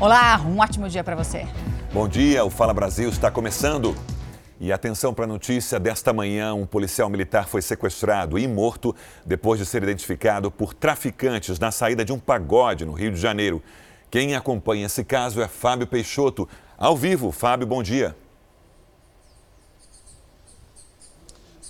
Olá, um ótimo dia para você. Bom dia, o Fala Brasil está começando. E atenção para a notícia desta manhã: um policial militar foi sequestrado e morto depois de ser identificado por traficantes na saída de um pagode no Rio de Janeiro. Quem acompanha esse caso é Fábio Peixoto. Ao vivo, Fábio, bom dia.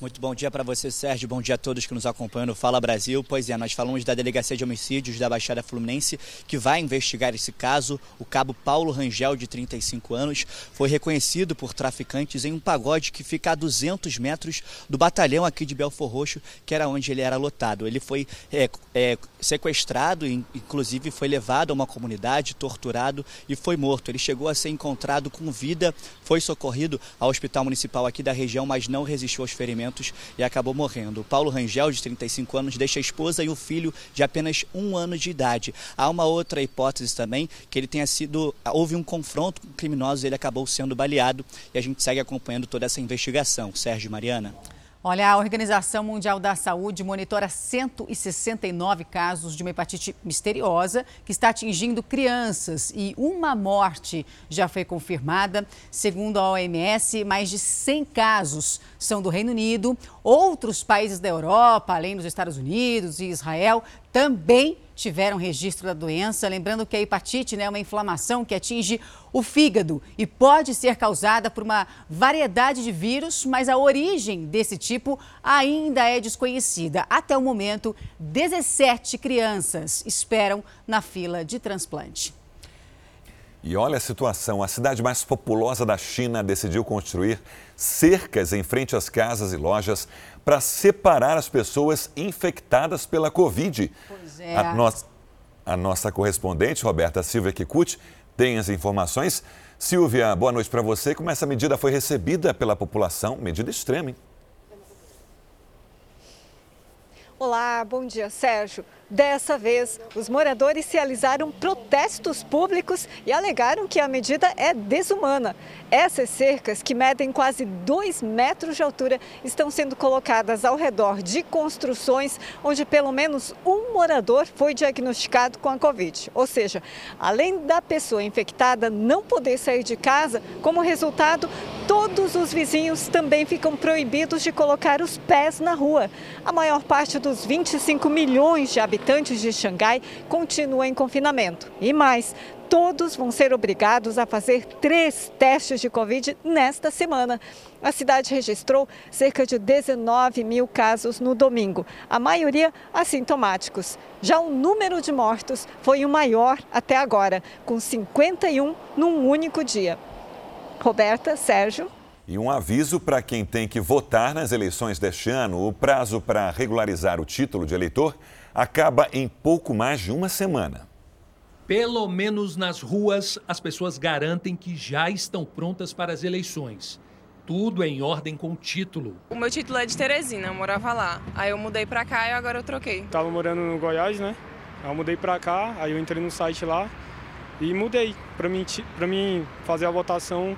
Muito bom dia para você, Sérgio. Bom dia a todos que nos acompanham no Fala Brasil. Pois é, nós falamos da Delegacia de Homicídios da Baixada Fluminense, que vai investigar esse caso. O cabo Paulo Rangel, de 35 anos, foi reconhecido por traficantes em um pagode que fica a 200 metros do batalhão aqui de Belfor Roxo, que era onde ele era lotado. Ele foi é, é, sequestrado, inclusive foi levado a uma comunidade, torturado e foi morto. Ele chegou a ser encontrado com vida, foi socorrido ao Hospital Municipal aqui da região, mas não resistiu aos ferimentos e acabou morrendo. Paulo Rangel, de 35 anos, deixa a esposa e o filho de apenas um ano de idade. Há uma outra hipótese também, que ele tenha sido. Houve um confronto com criminosos, ele acabou sendo baleado e a gente segue acompanhando toda essa investigação. Sérgio Mariana. Olha, a Organização Mundial da Saúde monitora 169 casos de uma hepatite misteriosa que está atingindo crianças e uma morte já foi confirmada. Segundo a OMS, mais de 100 casos são do Reino Unido. Outros países da Europa, além dos Estados Unidos e Israel, também tiveram registro da doença. Lembrando que a hepatite né, é uma inflamação que atinge o fígado e pode ser causada por uma variedade de vírus, mas a origem desse tipo ainda é desconhecida. Até o momento, 17 crianças esperam na fila de transplante. E olha a situação: a cidade mais populosa da China decidiu construir cercas em frente às casas e lojas para separar as pessoas infectadas pela Covid. Pois é. A, no... a nossa correspondente, Roberta Silvia Kikuchi, tem as informações. Silvia, boa noite para você. Como essa medida foi recebida pela população? Medida extrema, hein? Olá, bom dia, Sérgio. Dessa vez, os moradores realizaram protestos públicos e alegaram que a medida é desumana. Essas cercas, que medem quase 2 metros de altura, estão sendo colocadas ao redor de construções onde pelo menos um morador foi diagnosticado com a Covid. Ou seja, além da pessoa infectada não poder sair de casa, como resultado, todos os vizinhos também ficam proibidos de colocar os pés na rua. A maior parte dos 25 milhões de habitantes de Xangai continuam em confinamento. E mais, todos vão ser obrigados a fazer três testes de Covid nesta semana. A cidade registrou cerca de 19 mil casos no domingo, a maioria assintomáticos. Já o número de mortos foi o maior até agora, com 51 num único dia. Roberta, Sérgio. E um aviso para quem tem que votar nas eleições deste ano: o prazo para regularizar o título de eleitor acaba em pouco mais de uma semana. Pelo menos nas ruas, as pessoas garantem que já estão prontas para as eleições. Tudo em ordem com o título. O meu título é de Teresina, eu morava lá. Aí eu mudei para cá e agora eu troquei. Tava morando no Goiás, né? Aí eu mudei para cá, aí eu entrei no site lá e mudei para mim, para mim fazer a votação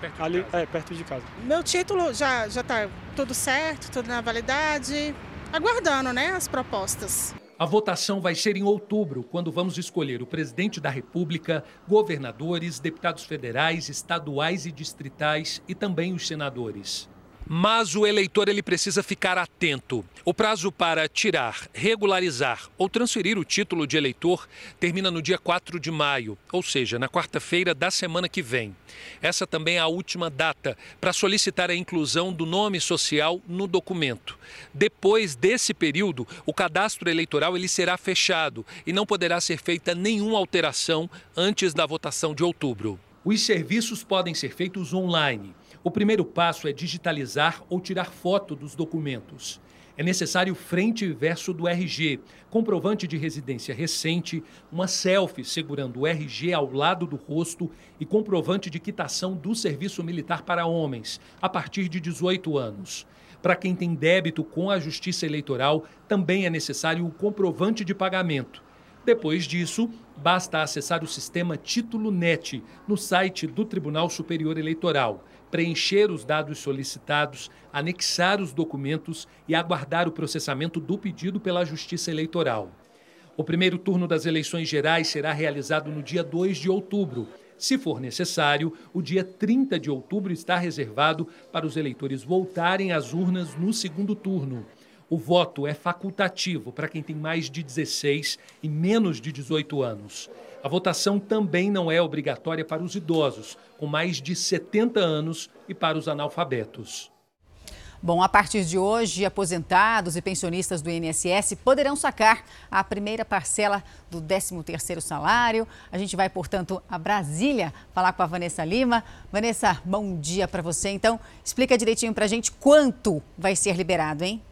perto ali, é, perto de casa. Meu título já já tá tudo certo, tudo na validade aguardando né, as propostas. A votação vai ser em outubro, quando vamos escolher o presidente da República, governadores, deputados federais, estaduais e distritais e também os senadores. Mas o eleitor ele precisa ficar atento. O prazo para tirar, regularizar ou transferir o título de eleitor termina no dia 4 de maio, ou seja, na quarta-feira da semana que vem. Essa também é a última data para solicitar a inclusão do nome social no documento. Depois desse período, o cadastro eleitoral ele será fechado e não poderá ser feita nenhuma alteração antes da votação de outubro. Os serviços podem ser feitos online o primeiro passo é digitalizar ou tirar foto dos documentos. É necessário frente e verso do RG, comprovante de residência recente, uma selfie segurando o RG ao lado do rosto e comprovante de quitação do serviço militar para homens, a partir de 18 anos. Para quem tem débito com a Justiça Eleitoral, também é necessário o comprovante de pagamento. Depois disso, basta acessar o sistema Título Net no site do Tribunal Superior Eleitoral preencher os dados solicitados, anexar os documentos e aguardar o processamento do pedido pela Justiça Eleitoral. O primeiro turno das eleições gerais será realizado no dia 2 de outubro. Se for necessário, o dia 30 de outubro está reservado para os eleitores voltarem às urnas no segundo turno. O voto é facultativo para quem tem mais de 16 e menos de 18 anos. A votação também não é obrigatória para os idosos, com mais de 70 anos, e para os analfabetos. Bom, a partir de hoje, aposentados e pensionistas do INSS poderão sacar a primeira parcela do 13º salário. A gente vai, portanto, a Brasília falar com a Vanessa Lima. Vanessa, bom dia para você. Então, explica direitinho para a gente quanto vai ser liberado, hein?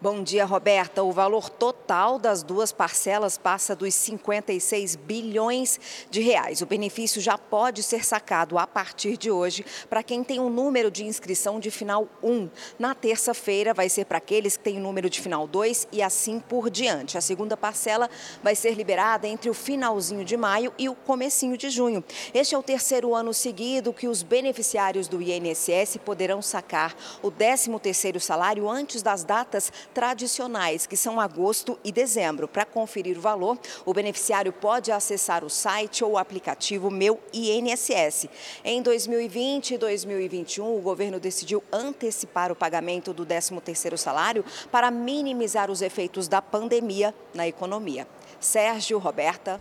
Bom dia, Roberta. O valor total das duas parcelas passa dos 56 bilhões de reais. O benefício já pode ser sacado a partir de hoje para quem tem um número de inscrição de final 1. Na terça-feira vai ser para aqueles que têm o número de final 2 e assim por diante. A segunda parcela vai ser liberada entre o finalzinho de maio e o comecinho de junho. Este é o terceiro ano seguido que os beneficiários do INSS poderão sacar o 13º salário antes das datas tradicionais, que são agosto e dezembro. Para conferir o valor, o beneficiário pode acessar o site ou o aplicativo Meu INSS. Em 2020 e 2021, o governo decidiu antecipar o pagamento do 13º salário para minimizar os efeitos da pandemia na economia. Sérgio, Roberta.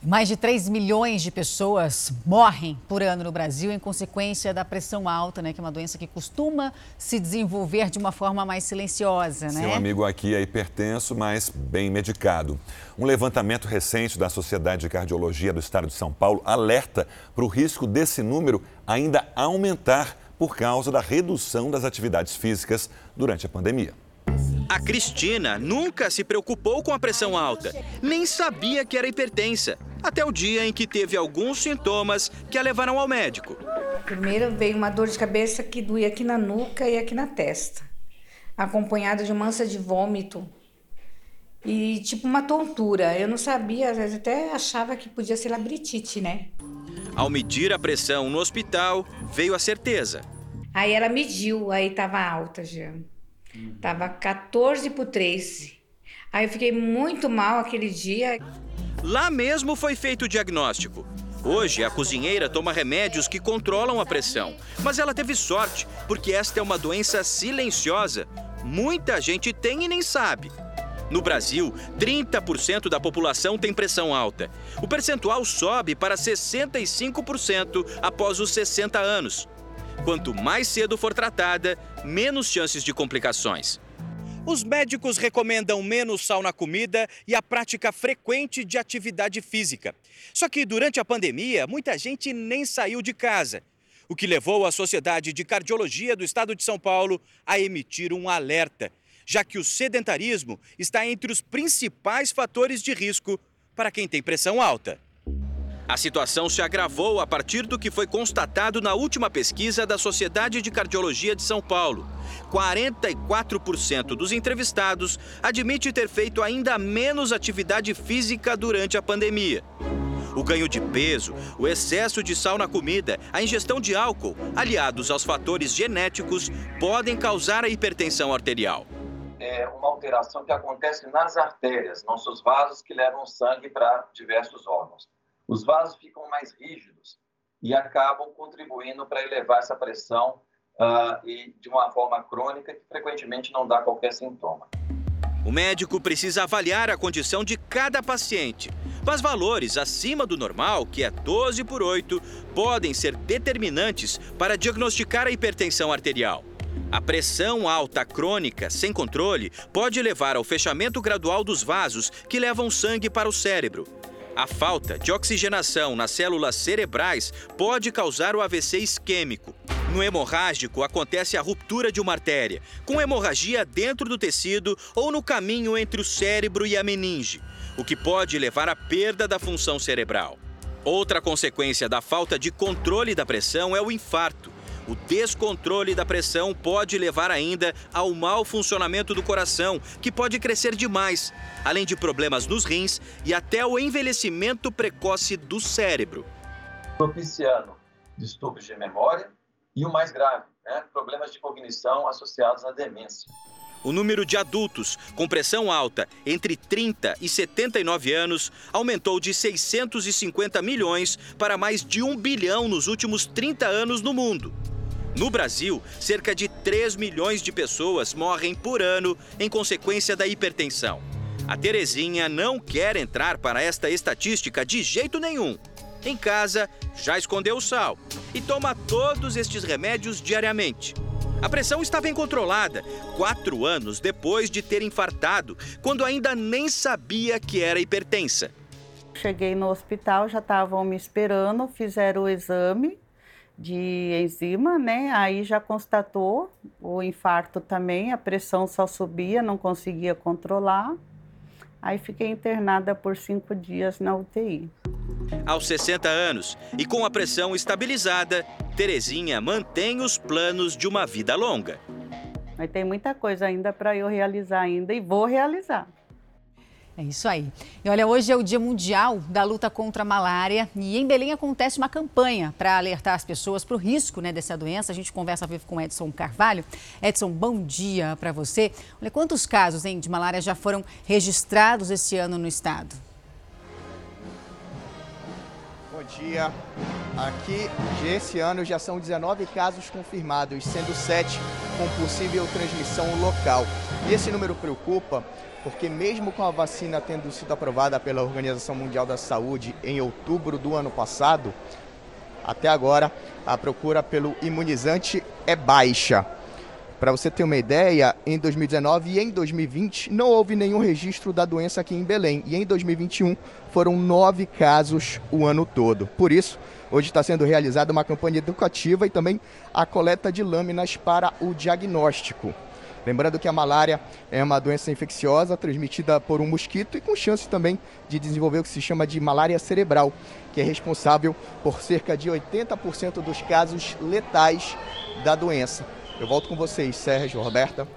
Mais de 3 milhões de pessoas morrem por ano no Brasil em consequência da pressão alta, né? Que é uma doença que costuma se desenvolver de uma forma mais silenciosa, né? Seu amigo aqui é hipertenso, mas bem medicado. Um levantamento recente da Sociedade de Cardiologia do Estado de São Paulo alerta para o risco desse número ainda aumentar por causa da redução das atividades físicas durante a pandemia. A Cristina nunca se preocupou com a pressão alta, nem sabia que era hipertensa, até o dia em que teve alguns sintomas que a levaram ao médico. Primeiro veio uma dor de cabeça que doía aqui na nuca e aqui na testa, acompanhada de uma ânsia de vômito e tipo uma tontura. Eu não sabia, às vezes até achava que podia ser labirintite, né? Ao medir a pressão no hospital, veio a certeza. Aí ela mediu, aí estava alta já. Tava 14 por 13. Aí eu fiquei muito mal aquele dia. Lá mesmo foi feito o diagnóstico. Hoje, a cozinheira toma remédios que controlam a pressão. Mas ela teve sorte, porque esta é uma doença silenciosa. Muita gente tem e nem sabe. No Brasil, 30% da população tem pressão alta. O percentual sobe para 65% após os 60 anos. Quanto mais cedo for tratada, menos chances de complicações. Os médicos recomendam menos sal na comida e a prática frequente de atividade física. Só que durante a pandemia, muita gente nem saiu de casa, o que levou a Sociedade de Cardiologia do Estado de São Paulo a emitir um alerta, já que o sedentarismo está entre os principais fatores de risco para quem tem pressão alta. A situação se agravou a partir do que foi constatado na última pesquisa da Sociedade de Cardiologia de São Paulo. 44% dos entrevistados admite ter feito ainda menos atividade física durante a pandemia. O ganho de peso, o excesso de sal na comida, a ingestão de álcool, aliados aos fatores genéticos, podem causar a hipertensão arterial. É uma alteração que acontece nas artérias, nossos vasos que levam sangue para diversos órgãos os vasos ficam mais rígidos e acabam contribuindo para elevar essa pressão uh, e de uma forma crônica que frequentemente não dá qualquer sintoma. O médico precisa avaliar a condição de cada paciente, mas valores acima do normal, que é 12 por 8, podem ser determinantes para diagnosticar a hipertensão arterial. A pressão alta crônica, sem controle, pode levar ao fechamento gradual dos vasos que levam sangue para o cérebro. A falta de oxigenação nas células cerebrais pode causar o AVC isquêmico. No hemorrágico, acontece a ruptura de uma artéria, com hemorragia dentro do tecido ou no caminho entre o cérebro e a meninge, o que pode levar à perda da função cerebral. Outra consequência da falta de controle da pressão é o infarto. O descontrole da pressão pode levar ainda ao mau funcionamento do coração, que pode crescer demais, além de problemas nos rins e até o envelhecimento precoce do cérebro. Propiciando distúrbios de memória e o mais grave, né, problemas de cognição associados à demência. O número de adultos com pressão alta entre 30 e 79 anos aumentou de 650 milhões para mais de 1 bilhão nos últimos 30 anos no mundo. No Brasil, cerca de 3 milhões de pessoas morrem por ano em consequência da hipertensão. A Terezinha não quer entrar para esta estatística de jeito nenhum. Em casa, já escondeu o sal e toma todos estes remédios diariamente. A pressão estava incontrolada, quatro anos depois de ter infartado, quando ainda nem sabia que era hipertensa. Cheguei no hospital, já estavam me esperando, fizeram o exame de enzima, né? Aí já constatou o infarto também, a pressão só subia, não conseguia controlar. Aí fiquei internada por cinco dias na UTI. Aos 60 anos e com a pressão estabilizada, Terezinha mantém os planos de uma vida longa. Mas tem muita coisa ainda para eu realizar ainda e vou realizar. É isso aí. E olha, hoje é o Dia Mundial da Luta contra a Malária e em Belém acontece uma campanha para alertar as pessoas para o risco né, dessa doença. A gente conversa vivo com Edson Carvalho. Edson, bom dia para você. Olha, quantos casos hein, de malária já foram registrados esse ano no estado? Bom dia. Aqui, esse ano, já são 19 casos confirmados, sendo 7 com possível transmissão local. E esse número preocupa porque mesmo com a vacina tendo sido aprovada pela Organização Mundial da Saúde em outubro do ano passado, até agora a procura pelo imunizante é baixa. Para você ter uma ideia, em 2019 e em 2020 não houve nenhum registro da doença aqui em Belém. E em 2021 foram nove casos o ano todo. Por isso, hoje está sendo realizada uma campanha educativa e também a coleta de lâminas para o diagnóstico. Lembrando que a malária é uma doença infecciosa transmitida por um mosquito e com chance também de desenvolver o que se chama de malária cerebral, que é responsável por cerca de 80% dos casos letais da doença. Eu volto com vocês, Sérgio, Roberta.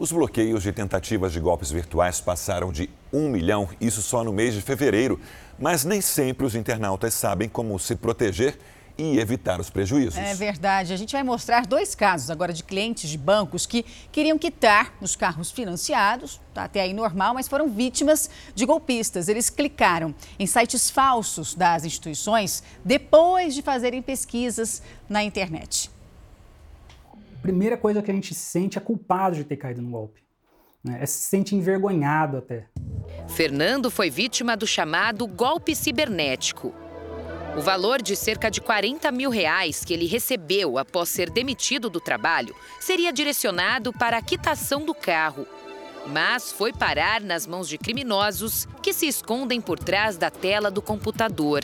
Os bloqueios de tentativas de golpes virtuais passaram de um milhão, isso só no mês de fevereiro. Mas nem sempre os internautas sabem como se proteger e evitar os prejuízos. É verdade. A gente vai mostrar dois casos agora de clientes de bancos que queriam quitar os carros financiados, tá até aí normal, mas foram vítimas de golpistas. Eles clicaram em sites falsos das instituições depois de fazerem pesquisas na internet. Primeira coisa que a gente sente é culpado de ter caído no golpe. Né? É se sente envergonhado até. Fernando foi vítima do chamado golpe cibernético. O valor de cerca de 40 mil reais que ele recebeu após ser demitido do trabalho seria direcionado para a quitação do carro. Mas foi parar nas mãos de criminosos que se escondem por trás da tela do computador.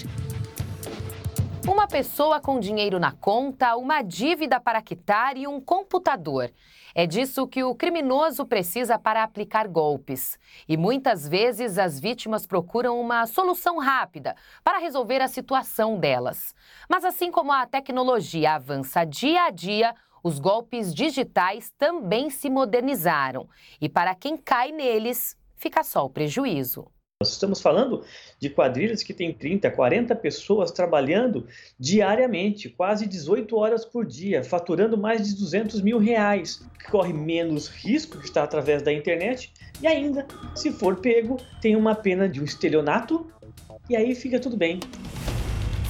Uma pessoa com dinheiro na conta, uma dívida para quitar e um computador. É disso que o criminoso precisa para aplicar golpes. E muitas vezes as vítimas procuram uma solução rápida para resolver a situação delas. Mas assim como a tecnologia avança dia a dia, os golpes digitais também se modernizaram. E para quem cai neles, fica só o prejuízo. Nós estamos falando de quadrilhas que têm 30, 40 pessoas trabalhando diariamente, quase 18 horas por dia, faturando mais de 200 mil reais, que corre menos risco que está através da internet e ainda, se for pego, tem uma pena de um estelionato e aí fica tudo bem.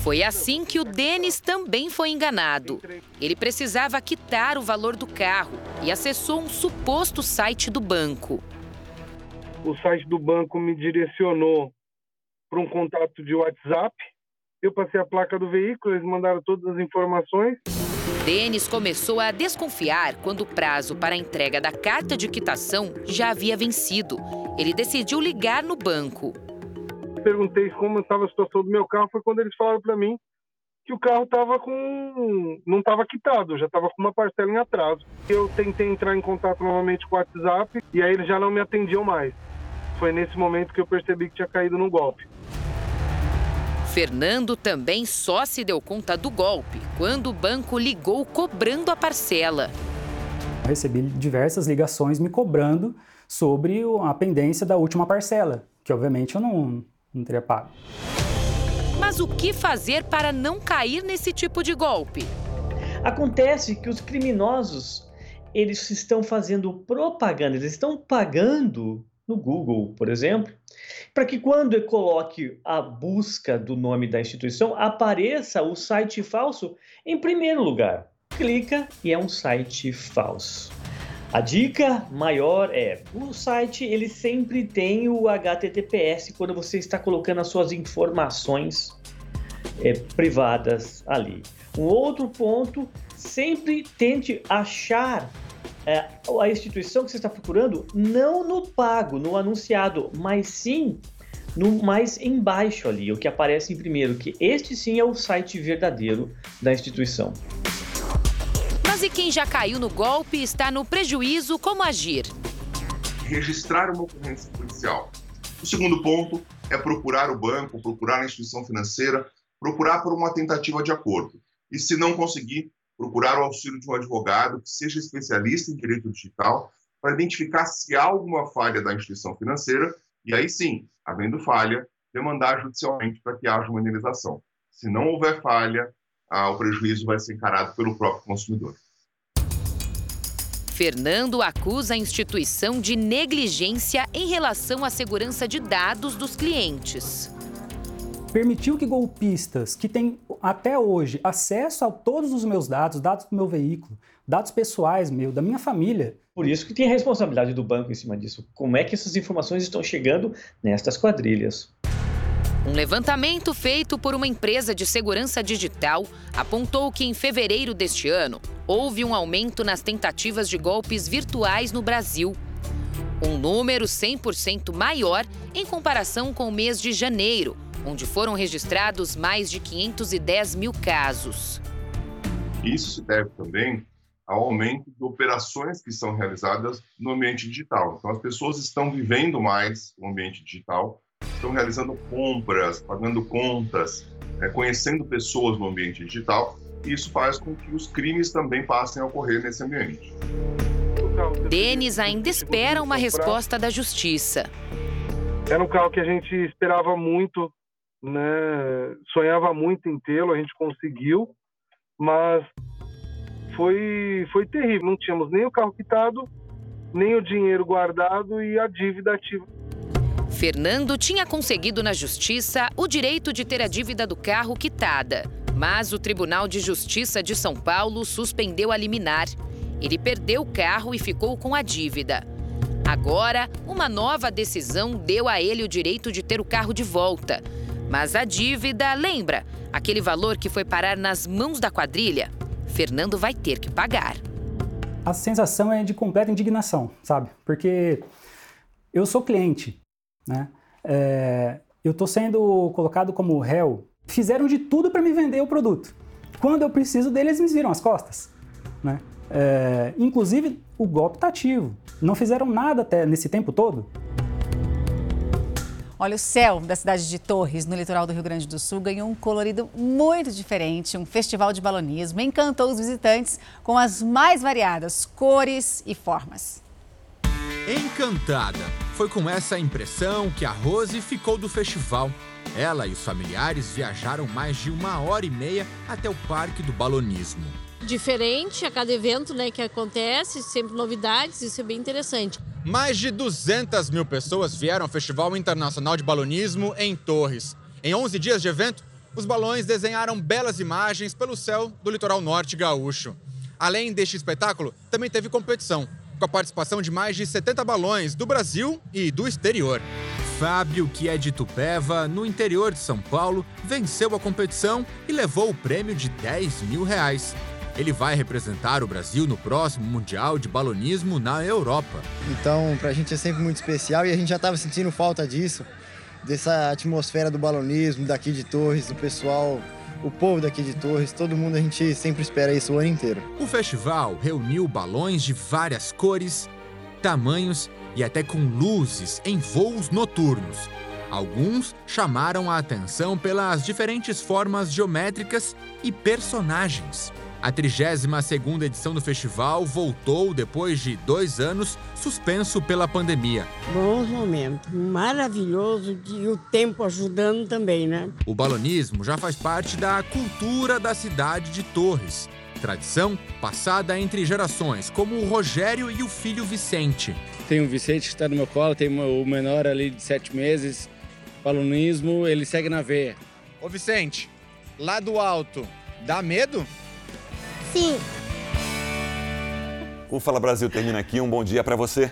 Foi assim que o Denis também foi enganado. Ele precisava quitar o valor do carro e acessou um suposto site do banco o site do banco me direcionou para um contato de WhatsApp. Eu passei a placa do veículo, eles mandaram todas as informações. Denis começou a desconfiar quando o prazo para a entrega da carta de quitação já havia vencido. Ele decidiu ligar no banco. Perguntei como estava a situação do meu carro, foi quando eles falaram para mim que o carro estava com não estava quitado, já estava com uma parcela em atraso. Eu tentei entrar em contato novamente com o WhatsApp e aí eles já não me atendiam mais. Foi nesse momento que eu percebi que tinha caído no golpe. Fernando também só se deu conta do golpe quando o banco ligou cobrando a parcela. Eu recebi diversas ligações me cobrando sobre a pendência da última parcela, que obviamente eu não, não teria pago. Mas o que fazer para não cair nesse tipo de golpe? Acontece que os criminosos eles estão fazendo propaganda, eles estão pagando no Google, por exemplo, para que quando eu coloque a busca do nome da instituição, apareça o site falso em primeiro lugar. Clica e é um site falso. A dica maior é, o site ele sempre tem o HTTPS quando você está colocando as suas informações é, privadas ali. Um outro ponto, sempre tente achar é, a instituição que você está procurando não no pago, no anunciado, mas sim no mais embaixo ali, o que aparece em primeiro, que este sim é o site verdadeiro da instituição. Mas e quem já caiu no golpe está no prejuízo, como agir? Registrar uma ocorrência policial. O segundo ponto é procurar o banco, procurar a instituição financeira, procurar por uma tentativa de acordo. E se não conseguir, procurar o auxílio de um advogado que seja especialista em direito digital para identificar se há alguma falha da instituição financeira e aí sim, havendo falha, demandar judicialmente para que haja uma indenização. Se não houver falha, ah, o prejuízo vai ser encarado pelo próprio consumidor. Fernando acusa a instituição de negligência em relação à segurança de dados dos clientes permitiu que golpistas que têm até hoje acesso a todos os meus dados, dados do meu veículo, dados pessoais meu, da minha família. Por isso que tem a responsabilidade do banco em cima disso. Como é que essas informações estão chegando nestas quadrilhas? Um levantamento feito por uma empresa de segurança digital apontou que em fevereiro deste ano houve um aumento nas tentativas de golpes virtuais no Brasil. Um número 100% maior em comparação com o mês de janeiro, onde foram registrados mais de 510 mil casos. Isso se deve também ao aumento de operações que são realizadas no ambiente digital. Então, as pessoas estão vivendo mais o ambiente digital, estão realizando compras, pagando contas, é, conhecendo pessoas no ambiente digital, e isso faz com que os crimes também passem a ocorrer nesse ambiente. Denis ainda espera uma resposta da justiça. Era um carro que a gente esperava muito né? Sonhava muito em tê-lo, a gente conseguiu, mas foi foi terrível. Não tínhamos nem o carro quitado, nem o dinheiro guardado e a dívida ativa. Fernando tinha conseguido na justiça o direito de ter a dívida do carro quitada, mas o Tribunal de Justiça de São Paulo suspendeu a liminar. Ele perdeu o carro e ficou com a dívida. Agora, uma nova decisão deu a ele o direito de ter o carro de volta. Mas a dívida, lembra? Aquele valor que foi parar nas mãos da quadrilha? Fernando vai ter que pagar. A sensação é de completa indignação, sabe? Porque eu sou cliente, né? É, eu estou sendo colocado como réu. Fizeram de tudo para me vender o produto. Quando eu preciso deles, eles me viram as costas, né? É, inclusive, o golpe está ativo. Não fizeram nada até nesse tempo todo. Olha, o céu da cidade de Torres, no litoral do Rio Grande do Sul, ganhou um colorido muito diferente. Um festival de balonismo encantou os visitantes com as mais variadas cores e formas. Encantada! Foi com essa impressão que a Rose ficou do festival. Ela e os familiares viajaram mais de uma hora e meia até o Parque do Balonismo diferente a cada evento né, que acontece, sempre novidades, isso é bem interessante. Mais de 200 mil pessoas vieram ao Festival Internacional de Balonismo em Torres. Em 11 dias de evento, os balões desenharam belas imagens pelo céu do litoral norte gaúcho. Além deste espetáculo, também teve competição, com a participação de mais de 70 balões do Brasil e do exterior. Fábio, que é de Tupéva, no interior de São Paulo, venceu a competição e levou o prêmio de 10 mil reais. Ele vai representar o Brasil no próximo Mundial de Balonismo na Europa. Então, para a gente é sempre muito especial e a gente já estava sentindo falta disso, dessa atmosfera do balonismo, daqui de Torres, do pessoal o povo daqui de Torres, todo mundo, a gente sempre espera isso o ano inteiro. O festival reuniu balões de várias cores, tamanhos e até com luzes em voos noturnos. Alguns chamaram a atenção pelas diferentes formas geométricas e personagens. A 32 edição do festival voltou depois de dois anos suspenso pela pandemia. Bons momentos, maravilhoso e o tempo ajudando também, né? O balonismo já faz parte da cultura da cidade de Torres. Tradição passada entre gerações, como o Rogério e o filho Vicente. Tem o Vicente que está no meu colo, tem o menor ali de sete meses. Balonismo, ele segue na veia. Ô Vicente, lá do alto, dá medo? Sim. O Fala Brasil termina aqui. Um bom dia para você.